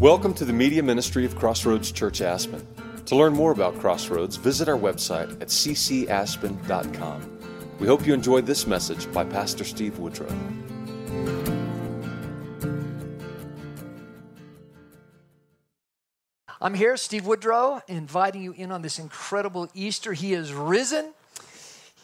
Welcome to the media ministry of Crossroads Church Aspen. To learn more about Crossroads, visit our website at ccaspen.com. We hope you enjoyed this message by Pastor Steve Woodrow. I'm here, Steve Woodrow, inviting you in on this incredible Easter. He is risen.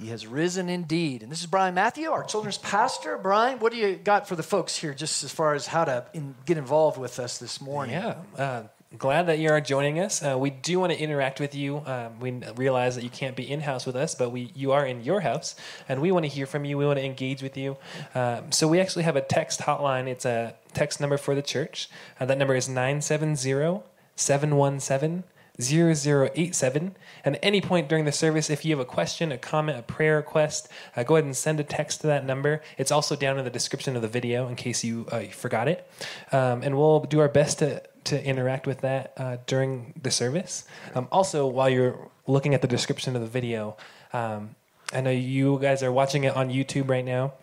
He has risen indeed. And this is Brian Matthew, our children's pastor. Brian, what do you got for the folks here, just as far as how to in, get involved with us this morning? Yeah, uh, glad that you are joining us. Uh, we do want to interact with you. Um, we realize that you can't be in house with us, but we you are in your house, and we want to hear from you. We want to engage with you. Um, so we actually have a text hotline. It's a text number for the church. Uh, that number is 970 717 0087. And at any point during the service, if you have a question, a comment, a prayer request, uh, go ahead and send a text to that number. It's also down in the description of the video in case you, uh, forgot it. Um, and we'll do our best to, to interact with that uh, during the service. Um, also, while you're looking at the description of the video, um, I know you guys are watching it on YouTube right now.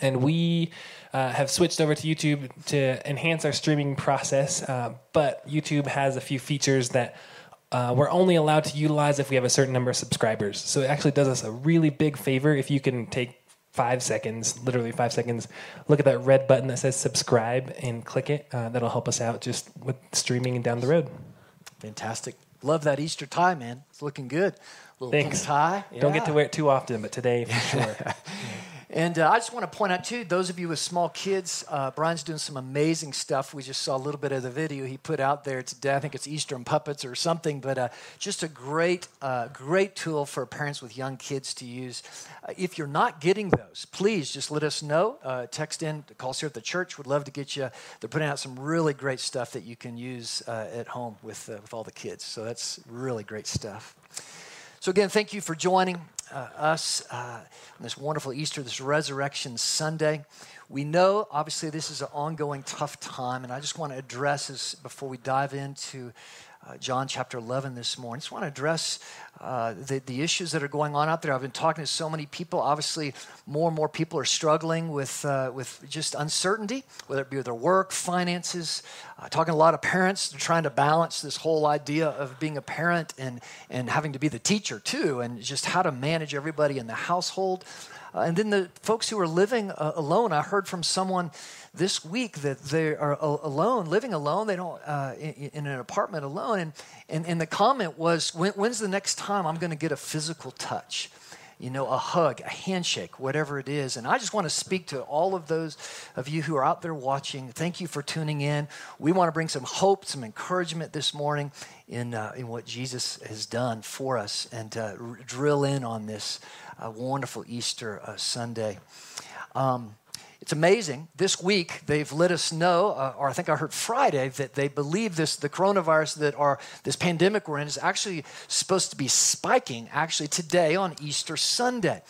And we uh, have switched over to YouTube to enhance our streaming process, uh, but YouTube has a few features that uh, we're only allowed to utilize if we have a certain number of subscribers. So it actually does us a really big favor if you can take five seconds, literally five seconds, look at that red button that says subscribe and click it. Uh, that'll help us out just with streaming and down the road. Fantastic. Love that Easter tie, man. It's looking good. Little Thanks. tie. Don't get to wear it too often, but today for sure. And uh, I just want to point out, too, those of you with small kids, uh, Brian's doing some amazing stuff. We just saw a little bit of the video he put out there today. I think it's Eastern Puppets or something, but uh, just a great, uh, great tool for parents with young kids to use. Uh, if you're not getting those, please just let us know. Uh, text in, call us here at the church. Would love to get you. They're putting out some really great stuff that you can use at home with, with all the kids. So that's really great stuff. So, again, thank you for joining uh, us uh, on this wonderful Easter, this Resurrection Sunday. We know, obviously, this is an ongoing tough time, and I just want to address this before we dive into uh, John chapter 11 this morning. I just want to address uh, the, the issues that are going on out there. I've been talking to so many people. Obviously, more and more people are struggling with, uh, with just uncertainty, whether it be their work, finances. Uh, talking to a lot of parents, they're trying to balance this whole idea of being a parent and, and having to be the teacher too, and just how to manage everybody in the household. Uh, and then the folks who are living uh, alone, I heard from someone this week that they are alone, living alone. They don't uh, in, in an apartment alone. And, and and the comment was, when, "When's the next time I'm going to get a physical touch?" You know, a hug, a handshake, whatever it is. And I just want to speak to all of those of you who are out there watching. Thank you for tuning in. We want to bring some hope, some encouragement this morning in, uh, in what Jesus has done for us and uh, r- drill in on this uh, wonderful Easter uh, Sunday. Um, it's amazing. This week, they've let us know, uh, or I think I heard Friday, that they believe this the coronavirus that are this pandemic we're in is actually supposed to be spiking actually today on Easter Sunday.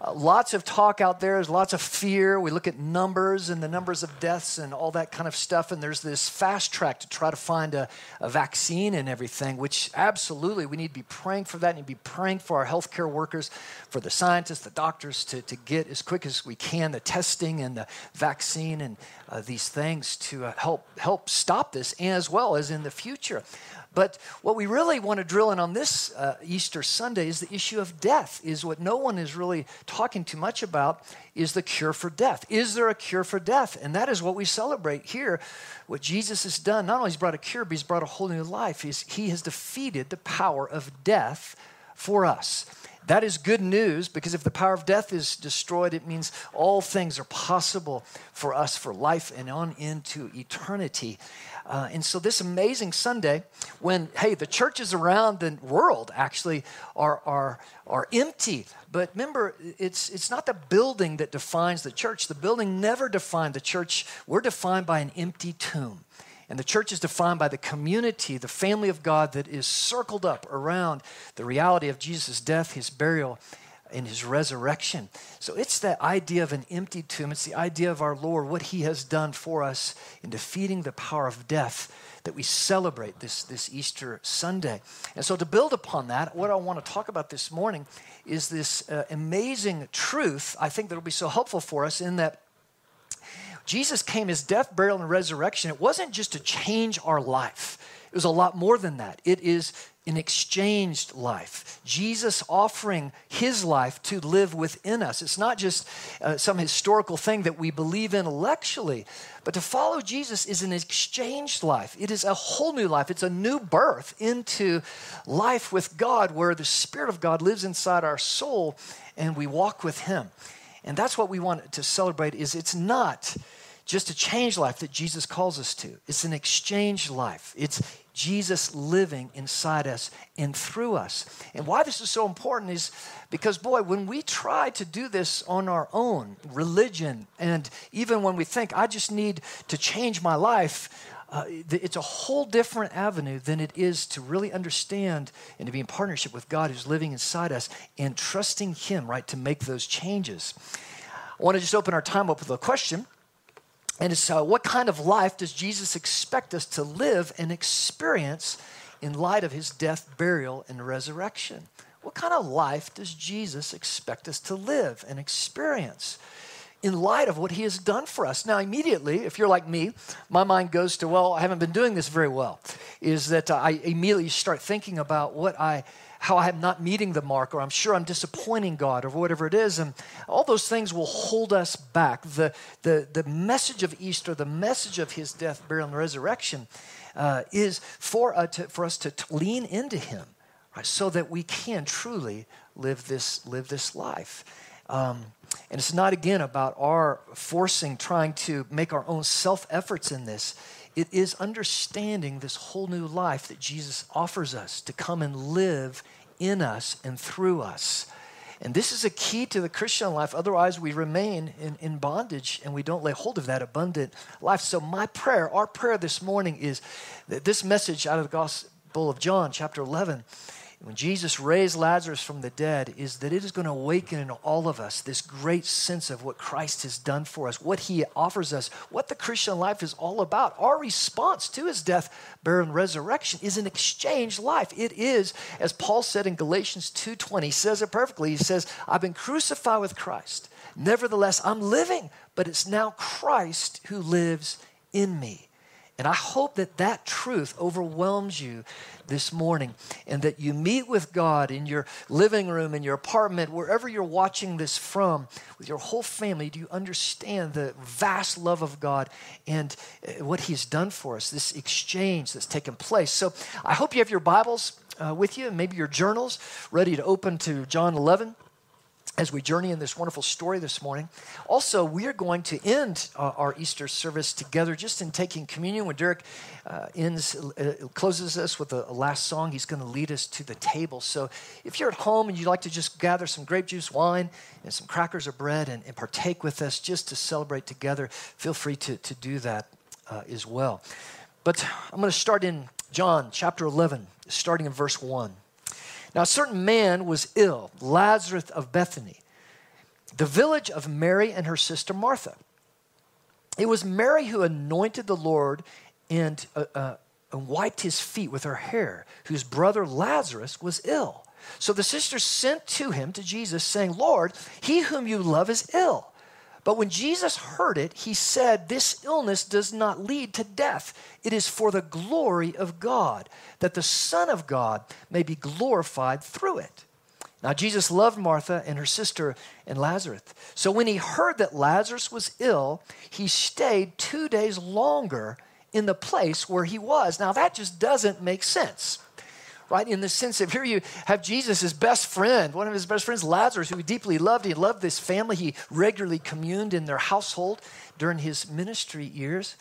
Uh, lots of talk out there. There's lots of fear. We look at numbers and the numbers of deaths and all that kind of stuff. And there's this fast track to try to find a, a vaccine and everything, which absolutely we need to be praying for that. To be praying for our healthcare workers, for the scientists, the doctors to, to get as quick as we can the testing and the vaccine and uh, these things to uh, help help stop this, as well as in the future. But what we really want to drill in on this uh, Easter Sunday is the issue of death, is what no one is really talking too much about, is the cure for death. Is there a cure for death? And that is what we celebrate here. What Jesus has done, not only has brought a cure, but he's brought a whole new life. He's, he has defeated the power of death for us. That is good news because if the power of death is destroyed, it means all things are possible for us for life and on into eternity. Uh, and so, this amazing Sunday, when, hey, the churches around the world actually are, are, are empty. But remember, it's, it's not the building that defines the church. The building never defined the church. We're defined by an empty tomb. And the church is defined by the community, the family of God that is circled up around the reality of Jesus' death, his burial, and his resurrection. So it's that idea of an empty tomb. It's the idea of our Lord, what he has done for us in defeating the power of death that we celebrate this, this Easter Sunday. And so to build upon that, what I want to talk about this morning is this uh, amazing truth, I think that will be so helpful for us in that Jesus came his death, burial, and resurrection. It wasn't just to change our life, it was a lot more than that. It is an exchanged life. Jesus offering his life to live within us. It's not just uh, some historical thing that we believe intellectually, but to follow Jesus is an exchanged life. It is a whole new life. It's a new birth into life with God where the Spirit of God lives inside our soul and we walk with him. And that's what we want to celebrate is it's not just a change life that Jesus calls us to. It's an exchange life. It's Jesus living inside us and through us. And why this is so important is because, boy, when we try to do this on our own, religion, and even when we think, I just need to change my life, uh, it's a whole different avenue than it is to really understand and to be in partnership with God who's living inside us and trusting Him, right, to make those changes. I want to just open our time up with a question and uh, what kind of life does Jesus expect us to live and experience in light of his death, burial, and resurrection? What kind of life does Jesus expect us to live and experience in light of what he has done for us? Now, immediately, if you're like me, my mind goes to, well, I haven't been doing this very well. Is that I immediately start thinking about what I how I am not meeting the mark, or I'm sure I'm disappointing God, or whatever it is. And all those things will hold us back. The, the, the message of Easter, the message of his death, burial, and resurrection uh, is for, uh, to, for us to, to lean into him right, so that we can truly live this, live this life. Um, and it's not, again, about our forcing, trying to make our own self efforts in this. It is understanding this whole new life that Jesus offers us to come and live in us and through us. And this is a key to the Christian life. Otherwise, we remain in, in bondage and we don't lay hold of that abundant life. So, my prayer, our prayer this morning is that this message out of the Gospel of John, chapter 11, when Jesus raised Lazarus from the dead, is that it is going to awaken in all of us this great sense of what Christ has done for us, what he offers us, what the Christian life is all about. Our response to his death, burial, and resurrection is an exchange life. It is, as Paul said in Galatians 2:20, he says it perfectly. He says, I've been crucified with Christ. Nevertheless, I'm living, but it's now Christ who lives in me. And I hope that that truth overwhelms you this morning and that you meet with God in your living room, in your apartment, wherever you're watching this from, with your whole family. Do you understand the vast love of God and uh, what He's done for us, this exchange that's taken place? So I hope you have your Bibles uh, with you and maybe your journals ready to open to John 11 as we journey in this wonderful story this morning. Also, we are going to end uh, our Easter service together just in taking communion. When Derek uh, ends, uh, closes us with a, a, last song, he's going to lead us to the table. So if you're at home and you'd like to just gather some grape juice, wine, and some crackers or bread and, and partake with us just to celebrate together, feel free to, to do that uh, as well. But I'm going to start in John chapter 11, starting in verse 1. Now, a certain man was ill, Lazarus of Bethany, the village of Mary and her sister Martha. It was Mary who anointed the Lord and, uh, uh, and wiped his feet with her hair, whose brother Lazarus was ill. So the sisters sent to him, to Jesus, saying, Lord, he whom you love is ill. But when Jesus heard it, he said, This illness does not lead to death. It is for the glory of God, that the Son of God may be glorified through it. Now, Jesus loved Martha and her sister and Lazarus. So when he heard that Lazarus was ill, he stayed two days longer in the place where he was. Now, that just doesn't make sense right? In the sense of here you have Jesus, best friend, one of his best friends, Lazarus, who he deeply loved. He loved this family. He regularly communed in their household during his ministry years.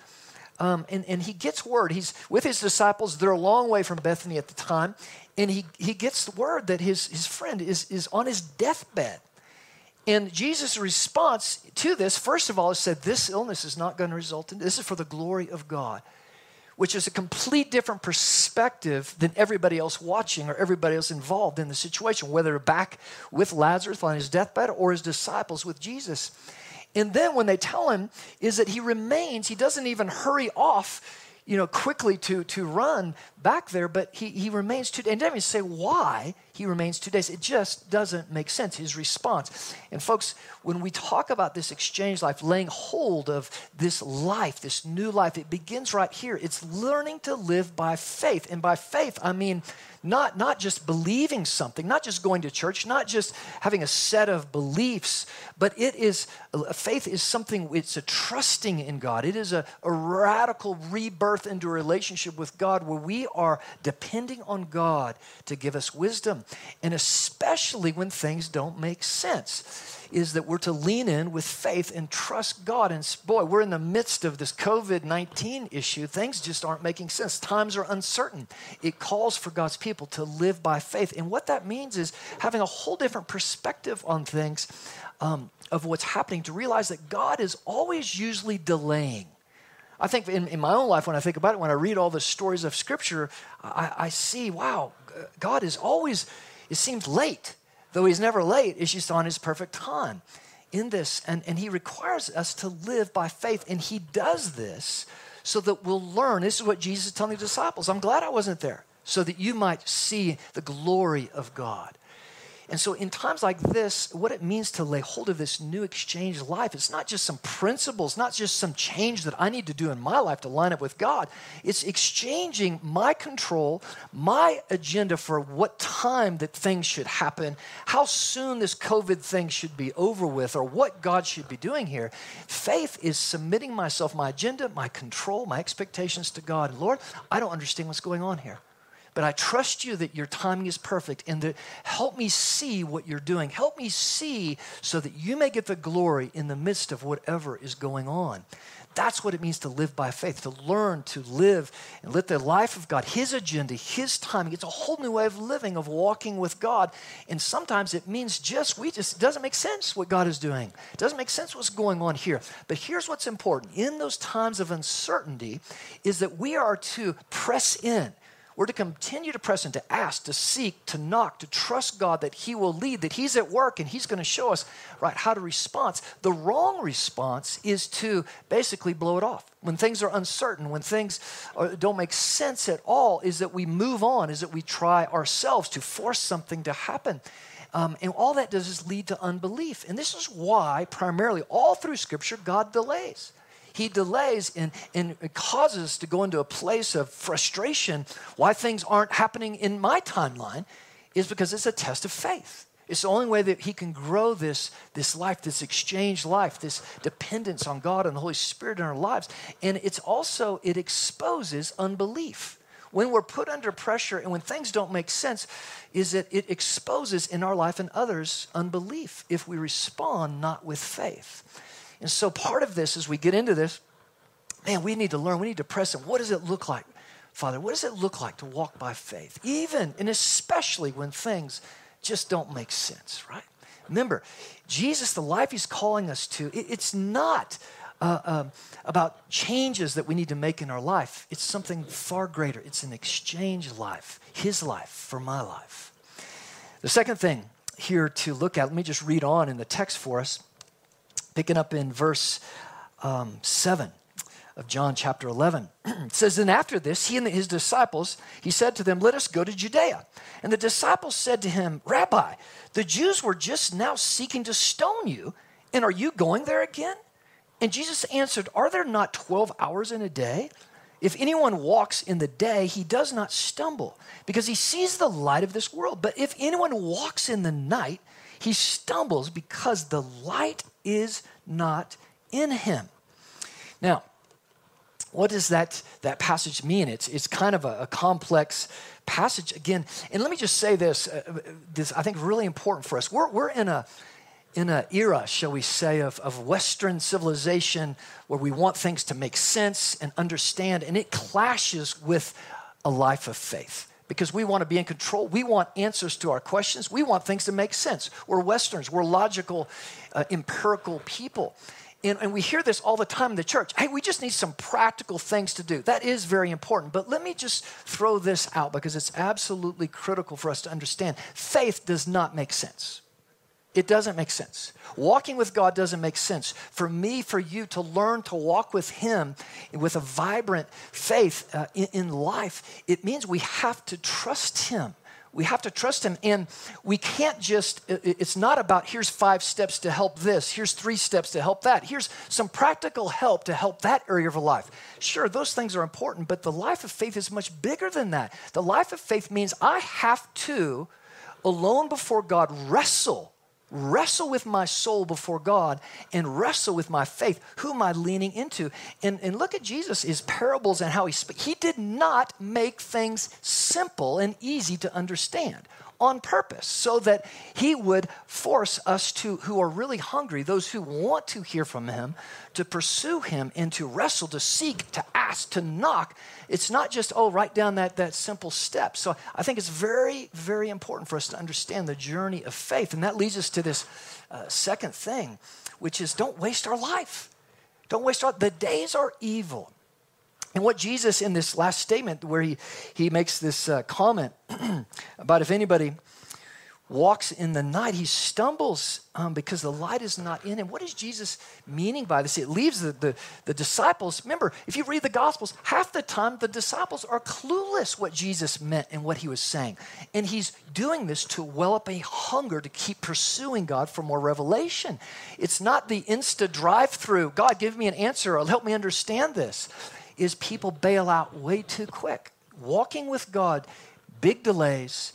Um, and, and he gets word. He's with his disciples. They're a long way from Bethany at the time. And he, he gets word that his, his friend is, is on his deathbed. And Jesus' response to this, first of all, is said, This illness is not going to result in, this is for the glory of God which is a complete different perspective than everybody else watching or everybody else involved in the situation, whether back with Lazarus on his deathbed or his disciples with Jesus. And then when they tell him is that he remains, he doesn't even hurry off, you know, quickly to, to run back there, but he, he remains to, and doesn't even say why he remains two days. It just doesn't make sense, his response. And, folks, when we talk about this exchange life, laying hold of this life, this new life, it begins right here. It's learning to live by faith. And by faith, I mean, not, not just believing something, not just going to church, not just having a set of beliefs, but it is faith is something, it's a trusting in God. It is a, a radical rebirth into a relationship with God where we are depending on God to give us wisdom. And especially when things don't make sense is that we're to lean in with faith and trust God. And boy, we're in the midst of this COVID 19 issue. Things just aren't making sense. Times are uncertain. It calls for God's people to live by faith. And what that means is having a whole different perspective on things um, of what's happening to realize that God is always usually delaying. I think in, in, my own life, when I think about it, when I read all the stories of Scripture, I, I see, wow, God is always, it seems late though he's never late, is just on his perfect time in this. And, and he requires us to live by faith. And he does this so that we'll learn. This is what Jesus is telling the disciples. I'm glad I wasn't there, so that you might see the glory of God. And so, in times like this, what it means to lay hold of this new exchange life, it's not just some principles, not just some change that I need to do in my life to line up with God. It's exchanging my control, my agenda for what time that things should happen, how soon this COVID thing should be over with, or what God should be doing here. Faith is submitting myself, my agenda, my control, my expectations to God. Lord, I don't understand what's going on here. But I trust you that your timing is perfect and that help me see what you're doing. Help me see so that you may get the glory in the midst of whatever is going on. That's what it means to live by faith, to learn to live and let the life of God, His agenda, His timing. It's a whole new way of living, of walking with God. And sometimes it means just, we just, it doesn't make sense what God is doing. It doesn't make sense what's going on here. But here's what's important in those times of uncertainty is that we are to press in we're to continue to press and to ask, to seek, to knock, to trust God that He will lead, that He's at work and He's going to show us right how to respond. The wrong response is to basically blow it off. When things are uncertain, when things don't make sense at all, is that we move on, is that we try ourselves to force something to happen. Um, and all that does is lead to unbelief. And this is why, primarily, all through Scripture, God delays. He delays and, and causes us to go into a place of frustration. Why things aren't happening in my timeline is because it's a test of faith. It's the only way that he can grow this, this life, this exchange life, this dependence on God and the Holy Spirit in our lives. And it's also, it exposes unbelief. When we're put under pressure and when things don't make sense, is that it exposes in our life and others unbelief if we respond not with faith. And so part of this, as we get into this, man, we need to learn, we need to press it. What does it look like, Father? What does it look like to walk by faith? Even and especially when things just don't make sense, right? Remember, Jesus, the life he's calling us to, it, it's not uh, um, about changes that we need to make in our life. It's something far greater. It's an exchange life, his life for my life. The second thing here to look at, let me just read on in the text for us. Picking up in verse um, 7 of John chapter 11. it says, Then after this, he and his disciples, he said to them, Let us go to Judea. And the disciples said to him, Rabbi, the Jews were just now seeking to stone you, and are you going there again? And Jesus answered, Are there not 12 hours in a day? If anyone walks in the day, he does not stumble, because he sees the light of this world. But if anyone walks in the night, he stumbles because the light is not in him. Now, what does that, that passage mean? It's, it's kind of a, a complex passage again. And let me just say this, uh, this I think really important for us. We're, we're in a in an era, shall we say, of, of Western civilization where we want things to make sense and understand, and it clashes with a life of faith because we want to be in control. We want answers to our questions. We want things to make sense. We're Westerns, we're logical, uh, empirical people. And, and, we hear this all the time in the church. Hey, we just need some practical things to do. That is very important. But let me just throw this out because it's absolutely critical for us to understand. Faith does not make sense. It doesn't make sense. Walking with God doesn't make sense. For me, for you to learn to walk with Him with a vibrant faith uh, in, in life, it means we have to trust Him we have to trust Him. And we can't just, it's not about here's five steps to help this, here's three steps to help that, here's some practical help to help that area of life. Sure, those things are important, but the life of faith is much bigger than that. The life of faith means I have to, alone before God, wrestle wrestle with my soul before God and wrestle with my faith. Who am I leaning into? And, and look at Jesus, his parables and how he speaks. He did not make things simple and easy to understand on purpose so that he would force us to, who are really hungry, those who want to hear from him, to pursue him and to wrestle, to seek, to ask, to knock. It's not just, oh, write down that, that simple step. So I think it's very, very important for us to understand the journey of faith. And that leads us to this uh, second thing, which is don't waste our life. Don't waste our The days are evil. And what Jesus, in this last statement, where he, he makes this uh, comment about if anybody walks in the night, he stumbles um, because the light is not in him. What is Jesus meaning by this? It leaves the, the, the, disciples. Remember, if you read the Gospels, half the time the disciples are clueless what Jesus meant and what he was saying. And he's doing this to well up a hunger to keep pursuing God for more revelation. It's not the insta drive through, God, give me an answer or help me understand this is people bail out way too quick. Walking with God, big delays,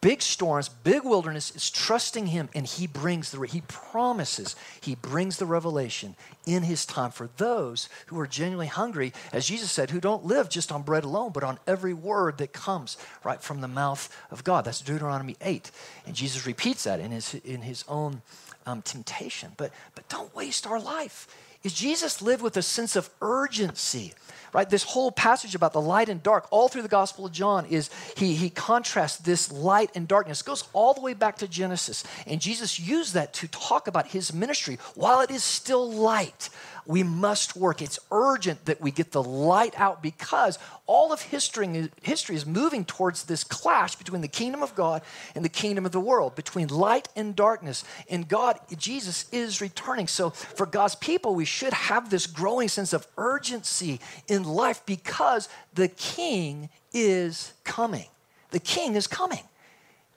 big storms, big wilderness is trusting Him, and He brings the, He promises, He brings the revelation in His time for those who are genuinely hungry, as Jesus said, who don't live just on bread alone, but on every word that comes right from the mouth of God. That's Deuteronomy 8. And Jesus repeats that in His, in his own um, temptation. But, but don't waste our life is Jesus lived with a sense of urgency right? This whole passage about the light and dark all through the gospel of john is he, he contrasts this light and darkness it goes all the way back to genesis. And jesus used that to talk about his ministry while it is still light we must work. It's urgent that we get the light out because all of history, history is moving towards this clash between the kingdom of God and the kingdom of the world, between light and darkness. And God, Jesus, is returning. So for God's people, we should have this growing sense of urgency in life because the king is coming. The king is coming.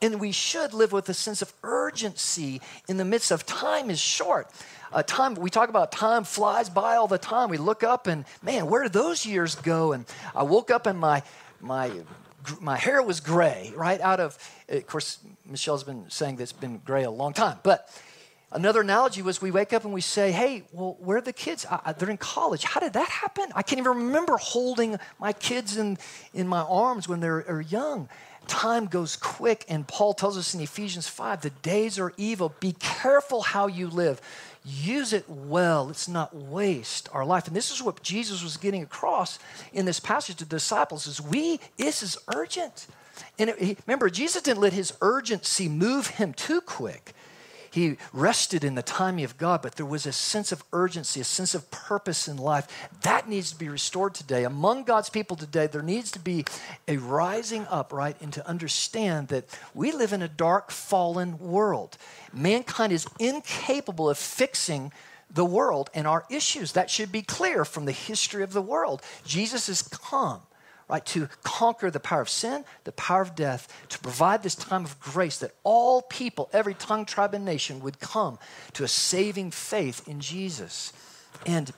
And we should live with a sense of urgency in the midst of time is short uh, time, we talk about time flies by all the time. We look up and, man, where did those years go? And I woke up and my, my, my hair was gray, right out of, of course, Michelle's been saying that it's been gray a long time. But another analogy was we wake up and we say, hey, well, where are the kids? I, they're in college. How did that happen? I can't even remember holding my kids in, in my arms when they're young time goes quick and paul tells us in ephesians 5 the days are evil be careful how you live use it well. Let's not waste our life. And this is what Jesus was getting across in this passage to the disciples is we, this is urgent. And remember, Jesus didn't let his urgency move him too quick. He rested in the timing of God, but there was a sense of urgency, a sense of purpose in life. That needs to be restored today. Among God's people today, there needs to be a rising up, right, and to understand that we live in a dark, fallen world. Mankind is incapable of fixing the world and our issues. That should be clear from the history of the world. Jesus has come right, to conquer the power of sin, the power of death, to provide this time of grace that all people, every tongue, tribe, and nation would come to a saving faith in Jesus. And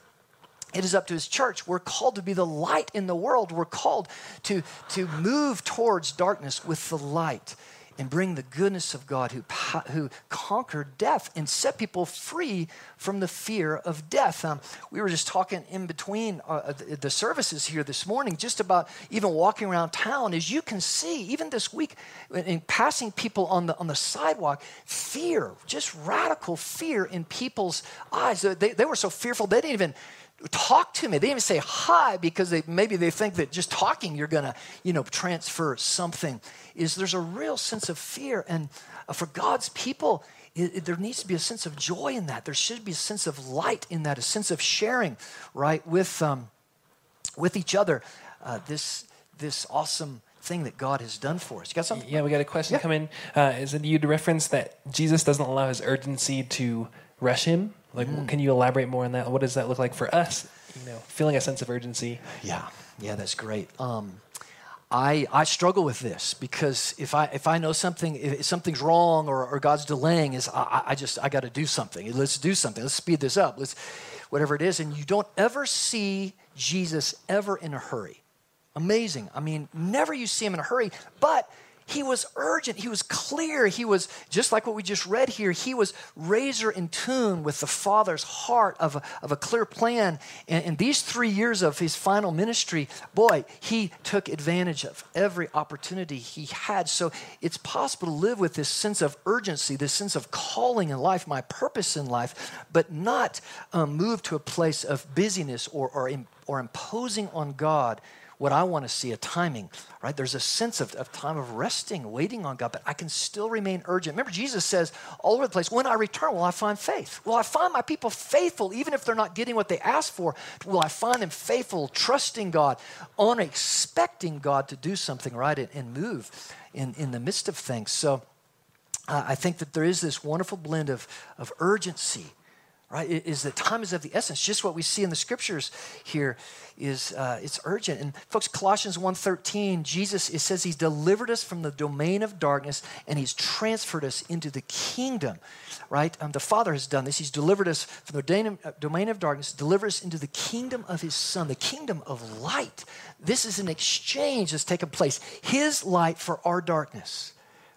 it is up to his church. We're called to be the light in the world. We're called to, to move towards darkness with the light and bring the goodness of God who, who conquered death and set people free from the fear of death. Um, we were just talking in between uh, uh, the, the, services here this morning, just about even walking around town. As you can see, even this week, in passing people on the, on the sidewalk, fear, just radical fear in people's eyes. They, they were so fearful, they didn't even talk to me. They even say hi because they, maybe they think that just talking you're going to, you know, transfer something. Is there's a real sense of fear, and uh, for God's people, it, it, there needs to be a sense of joy in that. There should be a sense of light in that, a sense of sharing, right, with um, with each other. Uh, this this awesome thing that God has done for us. You got something? Yeah, we got a question yeah. coming. Uh, is it you'd reference that Jesus doesn't allow his urgency to rush him? Like, mm. can you elaborate more on that? What does that look like for us? You know, feeling a sense of urgency. Yeah, yeah, that's great. Um, I, I struggle with this because if I, if I know something, if something's wrong or, or God's delaying, is I, I just, I got to do something. Let's do something. Let's speed this up. Let's, whatever it is. And you don't ever see Jesus ever in a hurry. Amazing. I mean, never you see him in a hurry, but he was urgent. He was clear. He was, just like what we just read here, he was razor in tune with the Father's heart of a, of a clear plan. And in these three years of his final ministry, boy, he took advantage of every opportunity he had. So it's possible to live with this sense of urgency, this sense of calling in life, my purpose in life, but not um, move to a place of busyness or, or, or imposing on God what I want to see a timing, right? There's a sense of, of time of resting, waiting on God, but I can still remain urgent. Remember, Jesus says all over the place, when I return, will I find faith? Will I find my people faithful, even if they're not getting what they ask for? Will I find them faithful, trusting God, on expecting God to do something, right, and, and move in, in the midst of things? So uh, I think that there is this wonderful blend of, of urgency right is that time is of the essence. Just what we see in the scriptures here is uh, it's urgent. And folks colossians 1.13 jesus it says he's delivered us from the domain of darkness and he's transferred us into the kingdom right? Um, the father has done this. He's delivered us from the uh, domain of darkness delivered us into the kingdom of his son the kingdom of light. This is an exchange that's taken place. His light for our darkness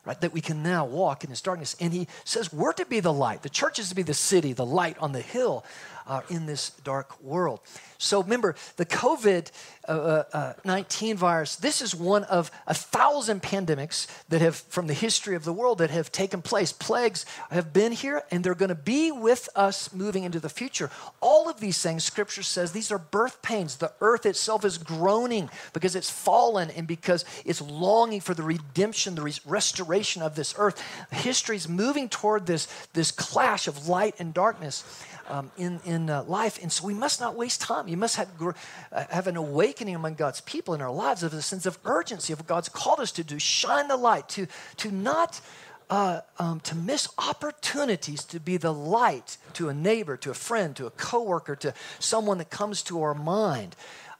right? That we can now walk in this darkness. And he says we're to be the light. The church is to be the city, the light on the hill uh, in this dark world. So remember, the COVID uh, uh, 19 virus, this is one of a thousand pandemics that have, from the history of the world, that have taken place. Plagues have been here, and they're going to be with us moving into the future. All of these things, Scripture says, these are birth pains. The earth itself is groaning because it's fallen and because it's longing for the redemption, the re- restoration of this earth. History is moving toward this, this clash of light and darkness um, in, in uh, life. And so we must not waste time. You must have, uh, have an awakening among God's people in our lives of a sense of urgency of what God's called us to do. Shine the light, to, to not uh, um, to miss opportunities to be the light to a neighbor, to a friend, to a coworker, to someone that comes to our mind.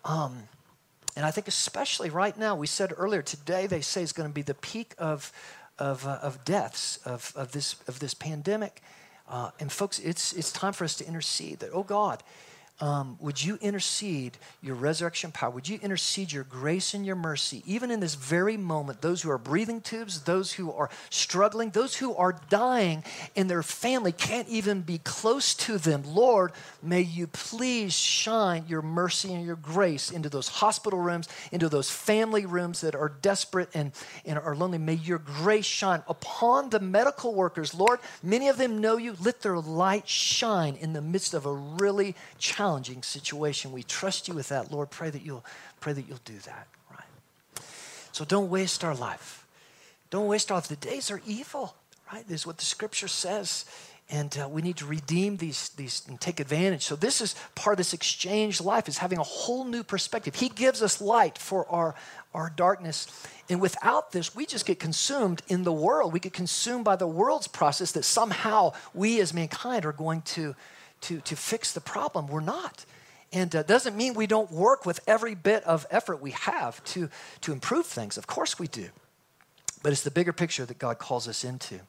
Um, and I think especially right now, we said earlier today, they say is going to be the peak of, of, uh, of deaths of, of, this, of this pandemic. Uh, and folks, it's, it's time for us to intercede that, oh God, um, would you intercede your resurrection power? Would you intercede your grace and your mercy, even in this very moment? Those who are breathing tubes, those who are struggling, those who are dying, and their family can't even be close to them. Lord, may you please shine your mercy and your grace into those hospital rooms, into those family rooms that are desperate and, and are lonely. May your grace shine upon the medical workers. Lord, many of them know you. Let their light shine in the midst of a really challenging challenging situation. We trust you with that, Lord. Pray that you'll pray that you'll do that. Right. So don't waste our life. Don't waste our life. The days are evil. Right. This is what the Scripture says. And uh, we need to redeem these, these and take advantage. So this is part of this exchange life is having a whole new perspective. He gives us light for our, our darkness. And without this, we just get consumed in the world. We get consumed by the world's process that somehow we as mankind are going to to, to fix the problem. We're not. And uh, doesn't mean we don't work with every bit of effort we have to, to improve things. Of course we do. But it's the bigger picture that God calls us into.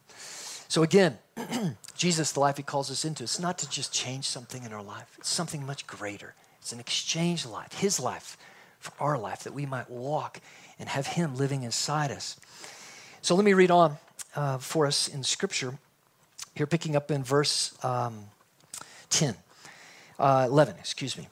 So again, Jesus, the life he calls us into, it's not to just change something in our life, it's something much greater. It's an exchange life, his life for our life, that we might walk and have him living inside us. So let me read on uh, for us in Scripture. Here, picking up in verse um, 10, uh, 11, excuse me.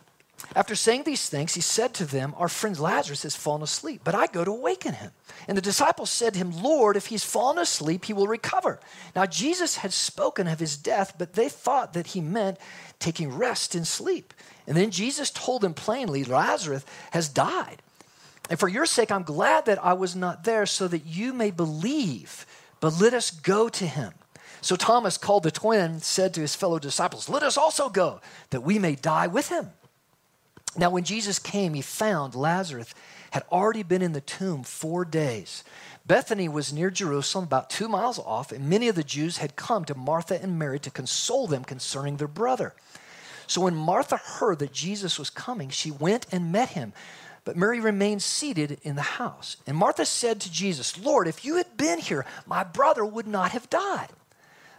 After saying these things, he said to them, Our friend Lazarus has fallen asleep, but I go to awaken him. And the disciples said to him, Lord, if he's fallen asleep, he will recover. Now, Jesus had spoken of his death, but they thought that he meant taking rest in sleep. And then Jesus told them plainly, Lazarus has died. And for your sake, I'm glad that I was not there so that you may believe. But let us go to him. So Thomas, called the twin, said to his fellow disciples, Let us also go, that we may die with him. Now, when Jesus came, he found Lazarus had already been in the tomb four days. Bethany was near Jerusalem, about two miles off, and many of the Jews had come to Martha and Mary to console them concerning their brother. So when Martha heard that Jesus was coming, she went and met him But Mary remained seated in the house. And Martha said to Jesus, Lord, if you had been here, my brother would not have died.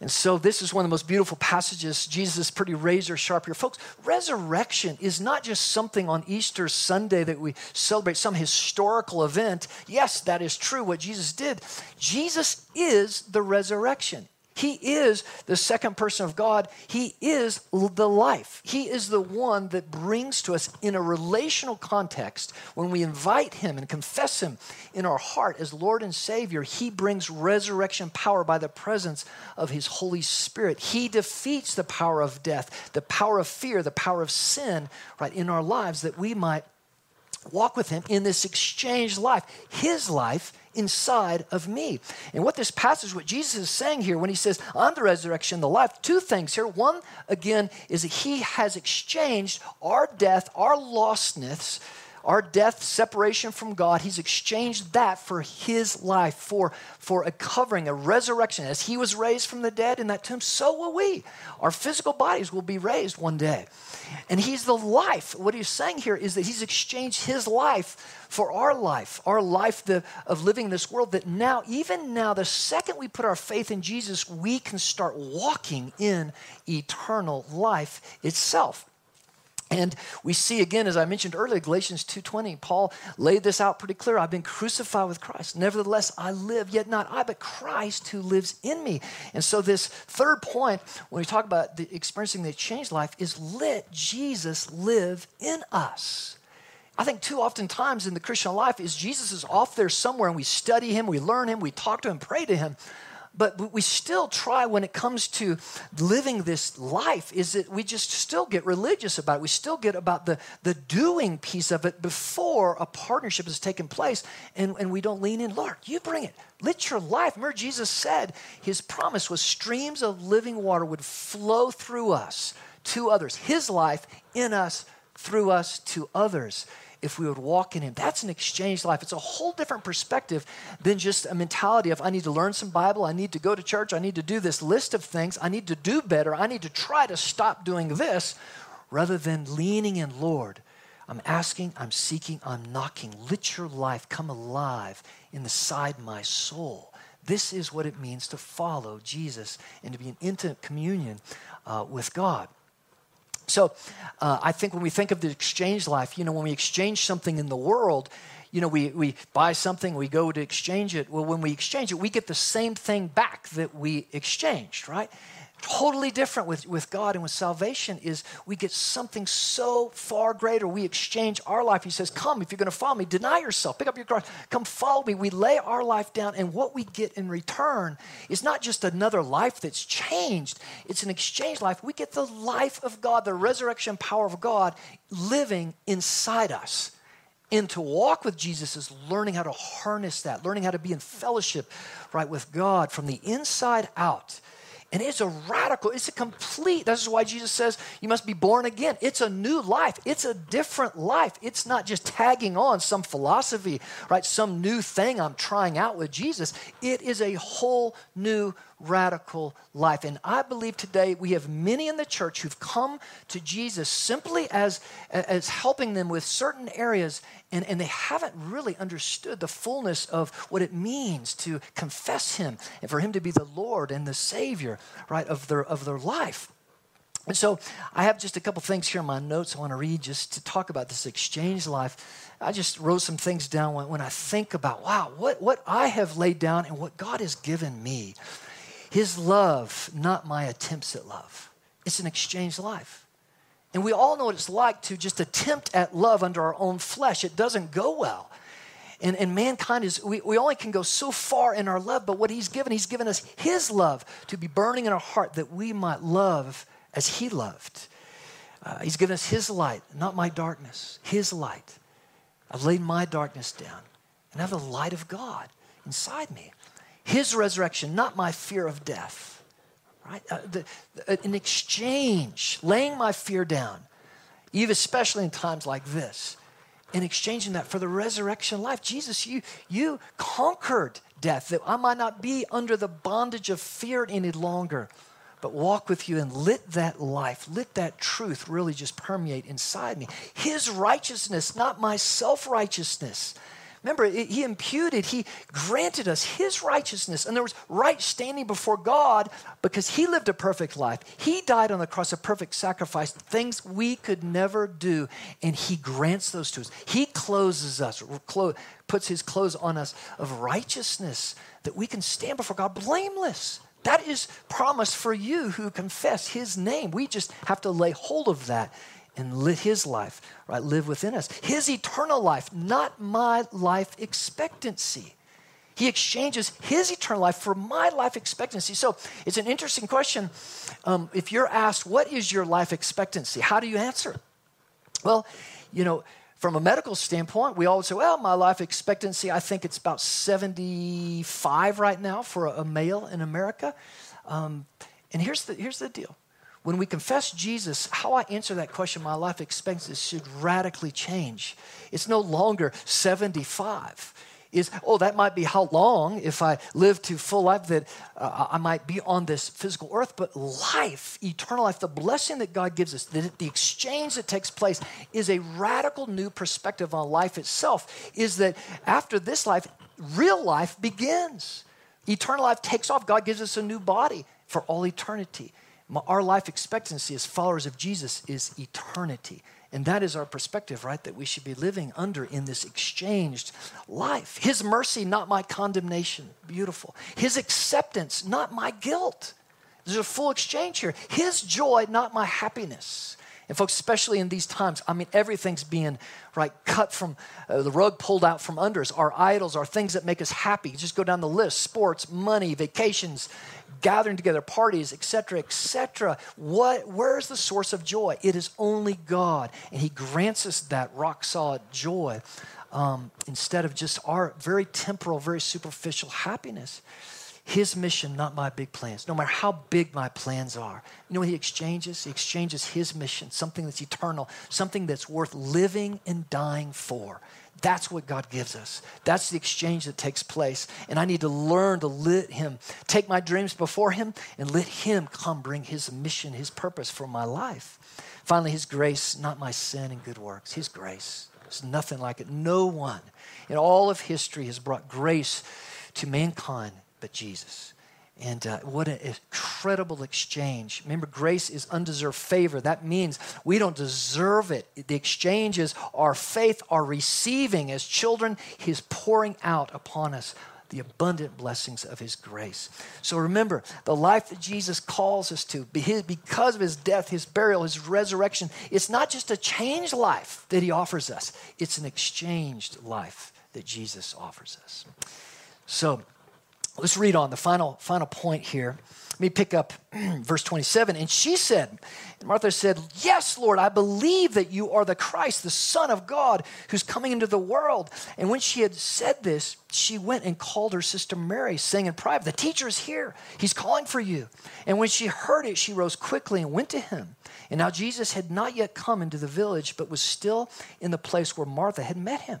And so, this is one of the most beautiful passages. Jesus is pretty razor sharp here. Folks, resurrection is not just something on Easter Sunday that we celebrate, some historical event. Yes, that is true, what Jesus did. Jesus is the resurrection. He is the second person of God. He is the life. He is the one that brings to us in a relational context when we invite Him and confess Him in our heart as Lord and Savior. He brings resurrection power by the presence of His Holy Spirit. He defeats the power of death, the power of fear, the power of sin, right, in our lives that we might walk with Him in this exchange life, His life inside of me. And what this passage, what Jesus is saying here when he says, I'm the resurrection, the life, two things here. One, again, is that he has exchanged our death, our lostness, our death, separation from God, he's exchanged that for his life, for, for a covering, a resurrection. As he was raised from the dead in that tomb, so will we. Our physical bodies will be raised one day. And he's the life. What he's saying here is that he's exchanged his life for our life, our life the, of living in this world, that now, even now, the second we put our faith in Jesus, we can start walking in eternal life itself. And we see again, as I mentioned earlier, Galatians 2.20, Paul laid this out pretty clear. I've been crucified with Christ. Nevertheless, I live, yet not I, but Christ who lives in me. And so this third point, when we talk about the experiencing the changed life, is let Jesus live in us. I think too often times in the Christian life is Jesus is off there somewhere and we study him, we learn him, we talk to him, pray to him but we still try when it comes to living this life is that we just still get religious about it. We still get about the, the doing piece of it before a partnership has taken place and, and we don't lean in. Lord you bring it. Let your life. Remember jesus said his promise was streams of living water would flow through us to others. His life in us through us to others if we would walk in Him. That's an exchange life. It's a whole different perspective than just a mentality of I need to learn some Bible, I need to go to church, I need to do this list of things, I need to do better, I need to try to stop doing this, rather than leaning in, Lord. I'm asking, I'm seeking, I'm knocking. Let your life come alive inside my soul. This is what it means to follow Jesus and to be in intimate communion uh, with God. So uh, I think when we think of the exchange life, you know, when we exchange something in the world, you know, we, we buy something, we go to exchange it. Well, when we exchange it, we get the same thing back that we exchanged, right? Totally different with, with God and with salvation is we get something so far greater. We exchange our life. He says, Come, if you're going to follow me, deny yourself, pick up your cross, come follow me. We lay our life down, and what we get in return is not just another life that's changed, it's an exchange life. We get the life of God, the resurrection power of God living inside us. And to walk with Jesus is learning how to harness that, learning how to be in fellowship, right, with God from the inside out. And it's a radical, it's a complete, this is why Jesus says you must be born again. It's a new life. It's a different life. It's not just tagging on some philosophy, right? Some new thing I'm trying out with Jesus. It is a whole new radical life. And I believe today we have many in the church who've come to Jesus simply as, as helping them with certain areas, and, and they haven't really understood the fullness of what it means to confess Him and for Him to be the Lord and the Savior, right, of their, of their life. And so I have just a couple things here in my notes I want to read just to talk about this exchange life. I just wrote some things down when, when I think about, wow, what, what I have laid down and what God has given me. His love, not my attempts at love. It's an exchange life. And we all know what it's like to just attempt at love under our own flesh. It doesn't go well. And, and mankind is, we, we only can go so far in our love, but what He's given, He's given us His love to be burning in our heart that we might love as He loved. Uh, he's given us His light, not my darkness, His light. I've laid my darkness down and I have the light of God inside me. His resurrection, not my fear of death. Right? Uh, the, the, in exchange, laying my fear down, even especially in times like this, in exchanging that for the resurrection life. Jesus, you, you conquered death, that I might not be under the bondage of fear any longer, but walk with you and let that life, let that truth really just permeate inside me. His righteousness, not my self righteousness. Remember, he imputed, he granted us his righteousness. And there was right standing before God because he lived a perfect life. He died on the cross, a perfect sacrifice, things we could never do. And he grants those to us. He closes us, puts his clothes on us of righteousness that we can stand before God blameless. That is promised for you who confess his name. We just have to lay hold of that and let his life right live within us. His eternal life not my life expectancy. He exchanges his eternal life for my life expectancy. So it's an interesting question um, if you're asked what is your life expectancy? How do you answer well you know from a medical standpoint we always say well my life expectancy i think it's about 75 right now for a, a male in america. Um, and here's the, here's the deal when we confess Jesus, how I answer that question, my life expenses should radically change. It's no longer 75. Is, oh, that might be how long, if I live to full life, that uh, I might be on this physical earth, but life, eternal life, the blessing that God gives us, the, the exchange that takes place is a radical new perspective on life itself. Is that after this life, real life begins. Eternal life takes off. God gives us a new body for all eternity. Our life expectancy as followers of Jesus is eternity. And that is our perspective, right? That we should be living under in this exchanged life. His mercy, not my condemnation. Beautiful. His acceptance, not my guilt. There's a full exchange here. His joy, not my happiness. And folks, especially in these times, I mean, everything's being right cut from uh, the rug pulled out from under us. Our idols, our things that make us happy. Just go down the list: sports, money, vacations, gathering together, parties, etc., etc. What? Where is the source of joy? It is only God, and He grants us that rock solid joy um, instead of just our very temporal, very superficial happiness. His mission, not my big plans. No matter how big my plans are. You know what he exchanges? He exchanges his mission, something that's eternal, something that's worth living and dying for. That's what God gives us. That's the exchange that takes place. And I need to learn to let Him take my dreams before Him and let Him come bring His mission, His purpose for my life. Finally, His grace, not my sin and good works. His grace. There's nothing like it. No one in all of history has brought grace to mankind but Jesus. And uh, what an incredible exchange. Remember, grace is undeserved favor. That means we don't deserve it. The exchange is our faith, our receiving as children, His pouring out upon us the abundant blessings of His grace. So remember, the life that Jesus calls us to, because of His death, His burial, His resurrection, it's not just a changed life that He offers us, it's an exchanged life that Jesus offers us. So, Let's read on the final, final point here. Let me pick up verse 27. And she said, and Martha said, Yes, Lord, I believe that you are the Christ, the Son of God, who's coming into the world. And when she had said this, she went and called her sister Mary, saying in private, The teacher is here. He's calling for you. And when she heard it, she rose quickly and went to him. And now Jesus had not yet come into the village, but was still in the place where Martha had met him.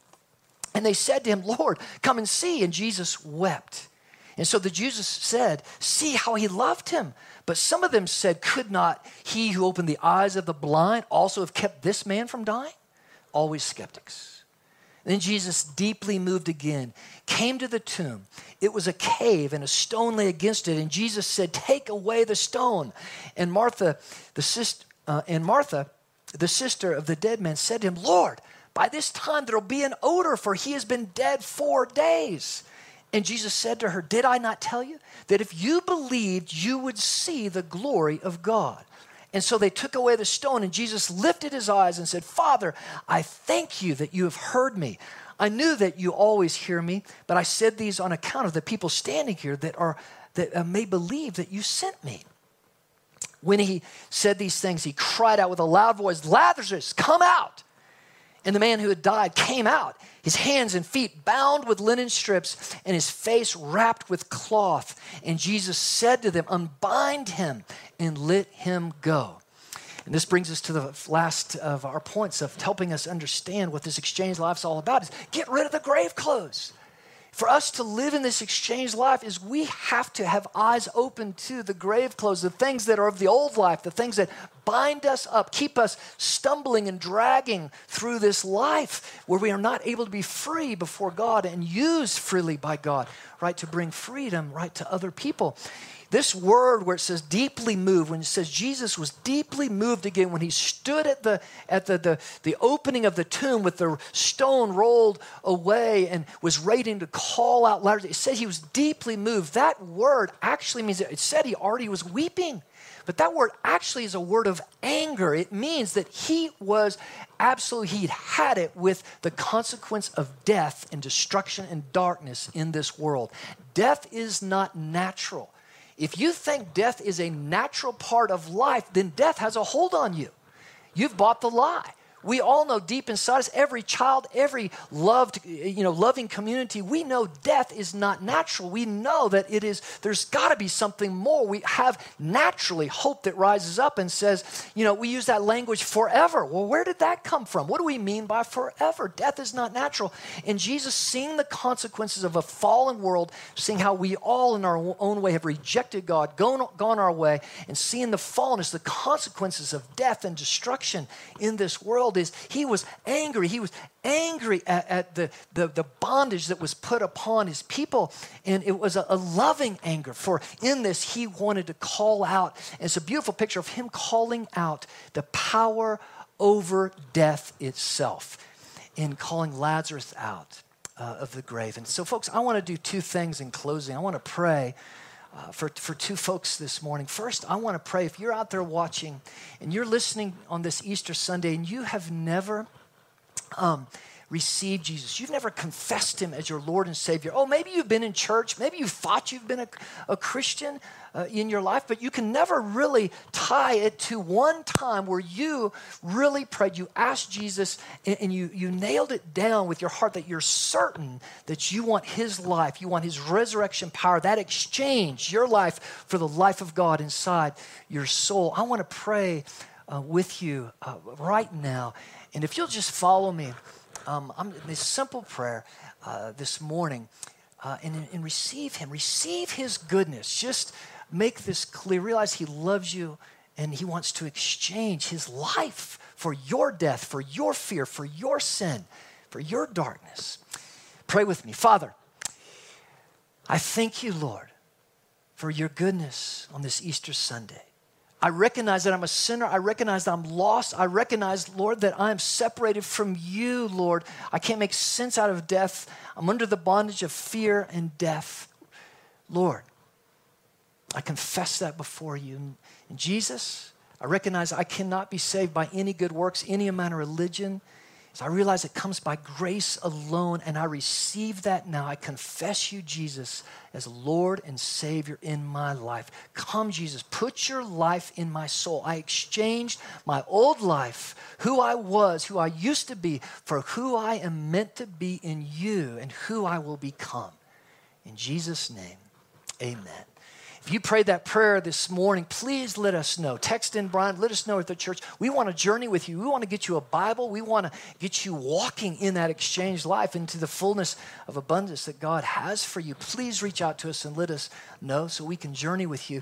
And they said to him, Lord, come and see. And Jesus wept. And so the Jews said, See how he loved him. But some of them said, Could not he who opened the eyes of the blind also have kept this man from dying? Always skeptics. then Jesus, deeply moved again, came to the tomb. It was a cave, and a stone lay against it. And Jesus said, Take away the stone. And Martha, the uh, and Martha, the sister of the dead man, said to him, Lord, by this time there'll be an odor, for he has been dead four days. And Jesus said to her, Did I not tell you that if you believed, you would see the glory of God? And so they took away the stone, and Jesus lifted his eyes and said, Father, I thank you that you have heard me. I knew that you always hear me, but I said these on account of the people standing here that, are, that uh, may believe that you sent me. When he said these things, he cried out with a loud voice, Lazarus, come out. And the man who had died came out, his hands and feet bound with linen strips, and his face wrapped with cloth. And Jesus said to them, Unbind him and let him go. And this brings us to the last of our points of helping us understand what this exchange life is all about is get rid of the grave clothes. For us to live in this exchange life is we have to have eyes open to the grave clothes, the things that are of the old life, the things that bind us up, keep us stumbling and dragging through this life where we are not able to be free before God and used freely by God, right, to bring freedom, right, to other people. This word where it says deeply moved, when it says Jesus was deeply moved again when he stood at the at the, the, the opening of the tomb with the stone rolled away and was waiting to call out louder. It said he was deeply moved. That word actually means it said he already was weeping. But that word actually is a word of anger. It means that he was absolutely, he'd had it with the consequence of death and destruction and darkness in this world. Death is not natural. If you think death is a natural part of life, then death has a hold on you. You've bought the lie. We all know deep inside us, every child, every loved, you know, loving community, we know death is not natural. We know that it is, there's got to be something more. We have naturally hope that rises up and says, you know, we use that language forever. Well, where did that come from? What do we mean by forever? Death is not natural. And Jesus, seeing the consequences of a fallen world, seeing how we all in our own way have rejected God, gone, gone our way, and seeing the fallenness, the consequences of death and destruction in this world is he was angry. He was angry at, at the, the, the, bondage that was put upon his people. And it was a, a loving anger. For in this, he wanted to call out. And it's a beautiful picture of him calling out the power over death itself in calling Lazarus out uh, of the grave. And so, folks, I want to do two things in closing. I want to pray uh, for, for two folks this morning. First, I want to pray if you're out there watching and you're listening on this Easter Sunday and you have never um, received Jesus, you've never confessed him as your Lord and Savior. Oh, maybe you've been in church, maybe you thought you've been a, a Christian, uh, in your life, but you can never really tie it to one time where you really prayed. You asked Jesus and, and you, you nailed it down with your heart that you're certain that you want His life, you want His resurrection power, that exchange, your life for the life of God inside your soul. I want to pray uh, with you uh, right now. And if you'll just follow me, um, I'm, this simple prayer uh, this morning. Uh, and, and, receive him, receive his goodness. Just make this clear. Realize He loves you and He wants to exchange His life for your death, for your fear, for your sin, for your darkness. Pray with me. Father, I thank you, Lord, for your goodness on this Easter Sunday. I recognize that I'm a sinner. I recognize that I'm lost. I recognize, Lord, that I am separated from you, Lord. I can't make sense out of death. I'm under the bondage of fear and death. Lord, I confess that before you. And Jesus, I recognize I cannot be saved by any good works, any amount of religion. So I realize it comes by grace alone, and I receive that now. I confess you, Jesus, as Lord and Savior in my life. Come, Jesus, put your life in my soul. I exchanged my old life, who I was, who I used to be, for who I am meant to be in you and who I will become. In Jesus' name, amen. If you prayed that prayer this morning, please let us know. Text in Brian, let us know at the church. We want to journey with you. We want to get you a Bible. We want to get you walking in that exchange life into the fullness of abundance that God has for you. Please reach out to us and let us know so we can journey with you.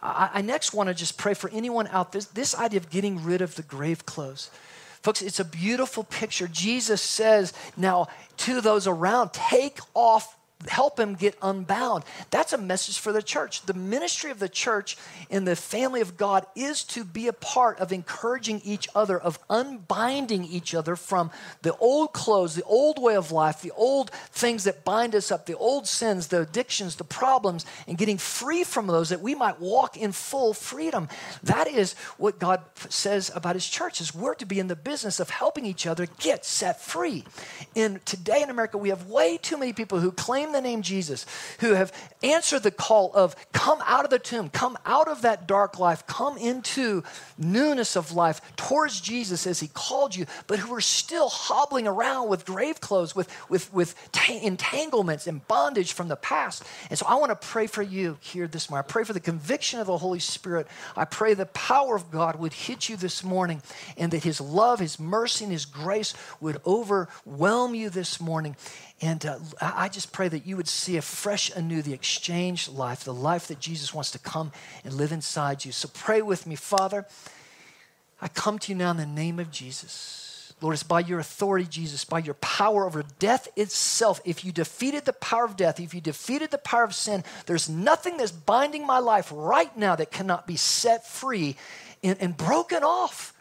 I, I next want to just pray for anyone out there. This, this idea of getting rid of the grave clothes. Folks, it's a beautiful picture. Jesus says now to those around, take off help him get unbound. That's a message for the church. The ministry of the church in the family of God is to be a part of encouraging each other, of unbinding each other from the old clothes, the old way of life, the old things that bind us up, the old sins, the addictions, the problems, and getting free from those that we might walk in full freedom. That is what God says about his church is we're to be in the business of helping each other get set free. And today in America, we have way too many people who claim the name Jesus, who have answered the call of come out of the tomb, come out of that dark life, come into newness of life towards Jesus as he called you, but who are still hobbling around with grave clothes, with, with, with entanglements and bondage from the past. And so I want to pray for you here this morning. I pray for the conviction of the Holy Spirit. I pray the power of God would hit you this morning and that his love, his mercy, and his grace would overwhelm you this morning. And uh, I just pray that you would see afresh anew the exchange life, the life that Jesus wants to come and live inside you. So pray with me, Father. I come to you now in the name of Jesus. Lord, it's by your authority, Jesus, by your power over death itself. If you defeated the power of death, if you defeated the power of sin, there's nothing that's binding my life right now that cannot be set free and, and broken off.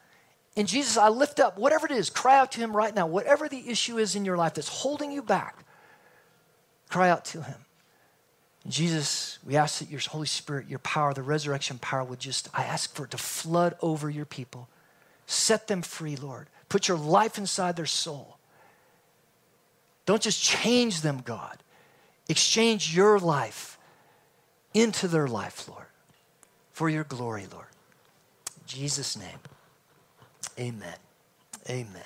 And Jesus, I lift up whatever it is, cry out to him right now. Whatever the issue is in your life that's holding you back, cry out to him. And Jesus, we ask that your Holy Spirit, your power, the resurrection power would just, I ask for it to flood over your people. Set them free, Lord. Put your life inside their soul. Don't just change them, God. Exchange your life into their life, Lord, for your glory, Lord. In Jesus' name. Amen. Amen.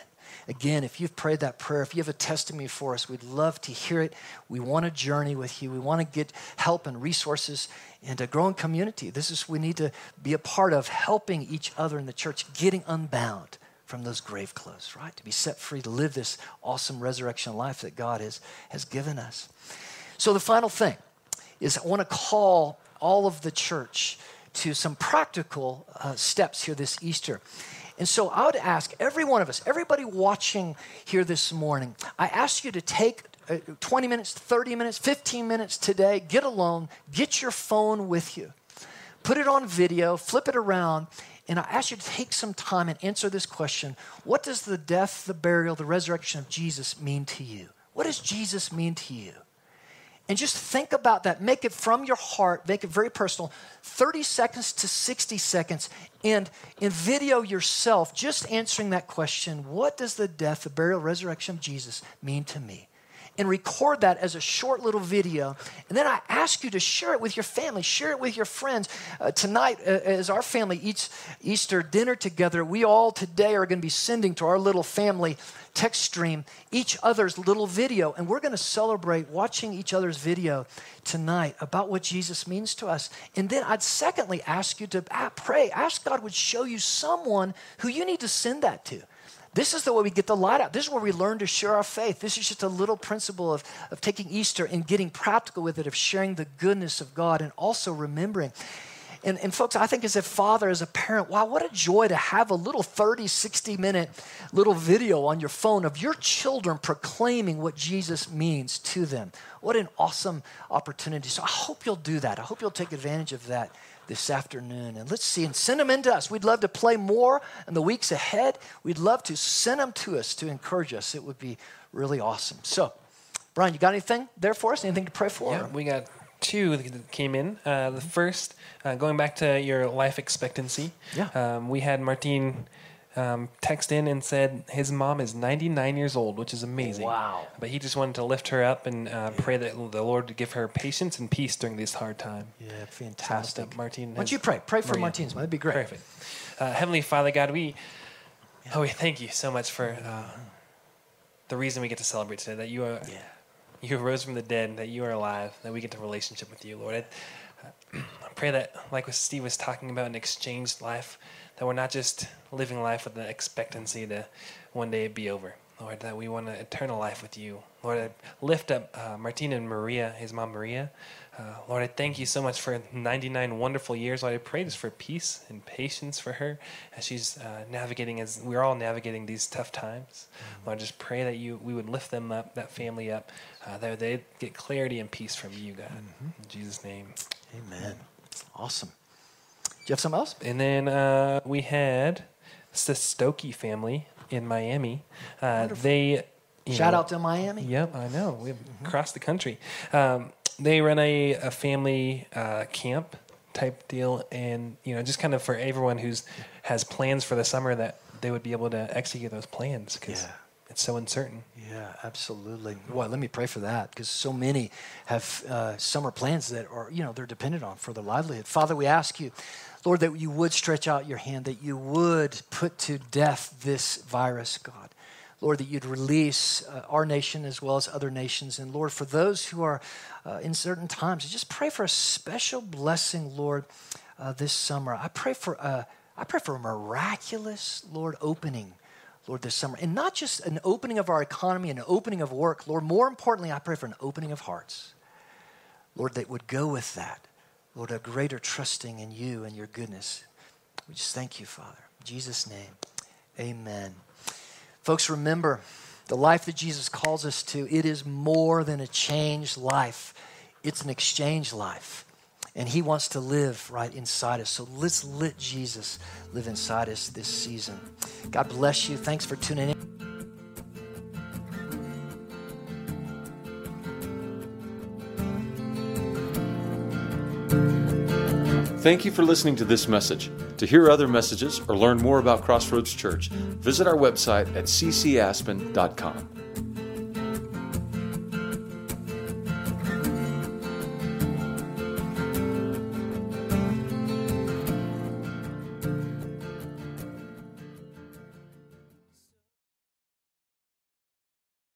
Again, if you've prayed that prayer, if you have a testimony for us, we'd love to hear it. We want to journey with you. We want to get help and resources and a growing community. This is we need to be a part of helping each other in the church, getting unbound from those grave clothes, right? To be set free to live this awesome resurrection life that God has, has given us. So the final thing is I want to call all of the church to some practical uh, steps here this Easter. And so I would ask every one of us, everybody watching here this morning, I ask you to take uh, 20 minutes, 30 minutes, 15 minutes today, get alone, get your phone with you, put it on video, flip it around, and I ask you to take some time and answer this question What does the death, the burial, the resurrection of Jesus mean to you? What does Jesus mean to you? And just think about that. Make it from your heart, make it very personal. 30 seconds to 60 seconds. And in video yourself, just answering that question what does the death, the burial, resurrection of Jesus mean to me? And record that as a short little video. And then I ask you to share it with your family, share it with your friends. Uh, tonight, uh, as our family eats Easter dinner together, we all today are going to be sending to our little family text stream each other's little video. And we're going to celebrate watching each other's video tonight about what Jesus means to us. And then I'd secondly ask you to ah, pray, ask God would show you someone who you need to send that to. This is the way we get the light out. This is where we learn to share our faith. This is just a little principle of, of taking Easter and getting practical with it, of sharing the goodness of God and also remembering. And, and folks, I think as a father, as a parent, wow, what a joy to have a little 30, 60 minute little video on your phone of your children proclaiming what Jesus means to them. What an awesome opportunity. So I hope you'll do that. I hope you'll take advantage of that this afternoon. And let's see, and send them in to us. We'd love to play more in the weeks ahead. We'd love to send them to us to encourage us. It would be really awesome. So, Brian, you got anything there for us? Anything to pray for? Yeah, we got two that came in. Uh, the first, uh, going back to your life expectancy, yeah. Um, we had Martine um, text in and said his mom is 99 years old, which is amazing. Wow. But he just wanted to lift her up and uh, pray that the Lord would give her patience and peace during this hard time. Yeah, fantastic. So, Martine. Why don't you pray? Pray for Maria. Martine's That'd be great. Perfect. Uh, Heavenly Father, God, we, oh, we thank you so much for uh, the reason we get to celebrate today, that you are. Yeah you rose from the dead, that you are alive, that we get to relationship with you, Lord. I, I pray that, like what Steve was talking about, an exchanged life, that we're not just living life with the expectancy to one day it be over. Lord, that we want an eternal life with you. Lord, I lift up uh, Martina and Maria, his mom Maria. Uh, Lord, I thank you so much for 99 wonderful years. Lord, I pray just for peace and patience for her as she's uh, navigating, as we're all navigating these tough times. Mm-hmm. Lord, just pray that you we would lift them up, that family up, uh, that they get clarity and peace from you, God. Mm-hmm. In Jesus' name. Amen. Awesome. Do you have something else? And then uh, we had the Stokey family in Miami. Uh, they shout know, out to Miami. Yep, I know. We mm-hmm. across the country. Um, they run a, a family uh, camp type deal, and you know, just kind of for everyone who's has plans for the summer that they would be able to execute those plans because yeah. It's so uncertain. Yeah, absolutely. Well, let me pray for that because so many have uh, summer plans that are you know they're dependent on for their livelihood. Father, we ask you Lord, that you would stretch out your hand, that you would put to death this virus, God. Lord, that you'd release uh, our nation as well as other nations. And Lord, for those who are uh, in certain times, just pray for a special blessing, Lord, uh, this summer. I pray for a, I pray for a miraculous, Lord, opening, Lord, this summer. And not just an opening of our economy, an opening of work. Lord, more importantly, I pray for an opening of hearts. Lord, that would go with that. Lord, a greater trusting in you and your goodness. We just thank you, Father. In Jesus' name, amen. Folks, remember the life that Jesus calls us to, it is more than a changed life, it's an exchange life. And he wants to live right inside us. So let's let Jesus live inside us this season. God bless you. Thanks for tuning in. Thank you for listening to this message. To hear other messages or learn more about Crossroads Church, visit our website at ccaspen.com.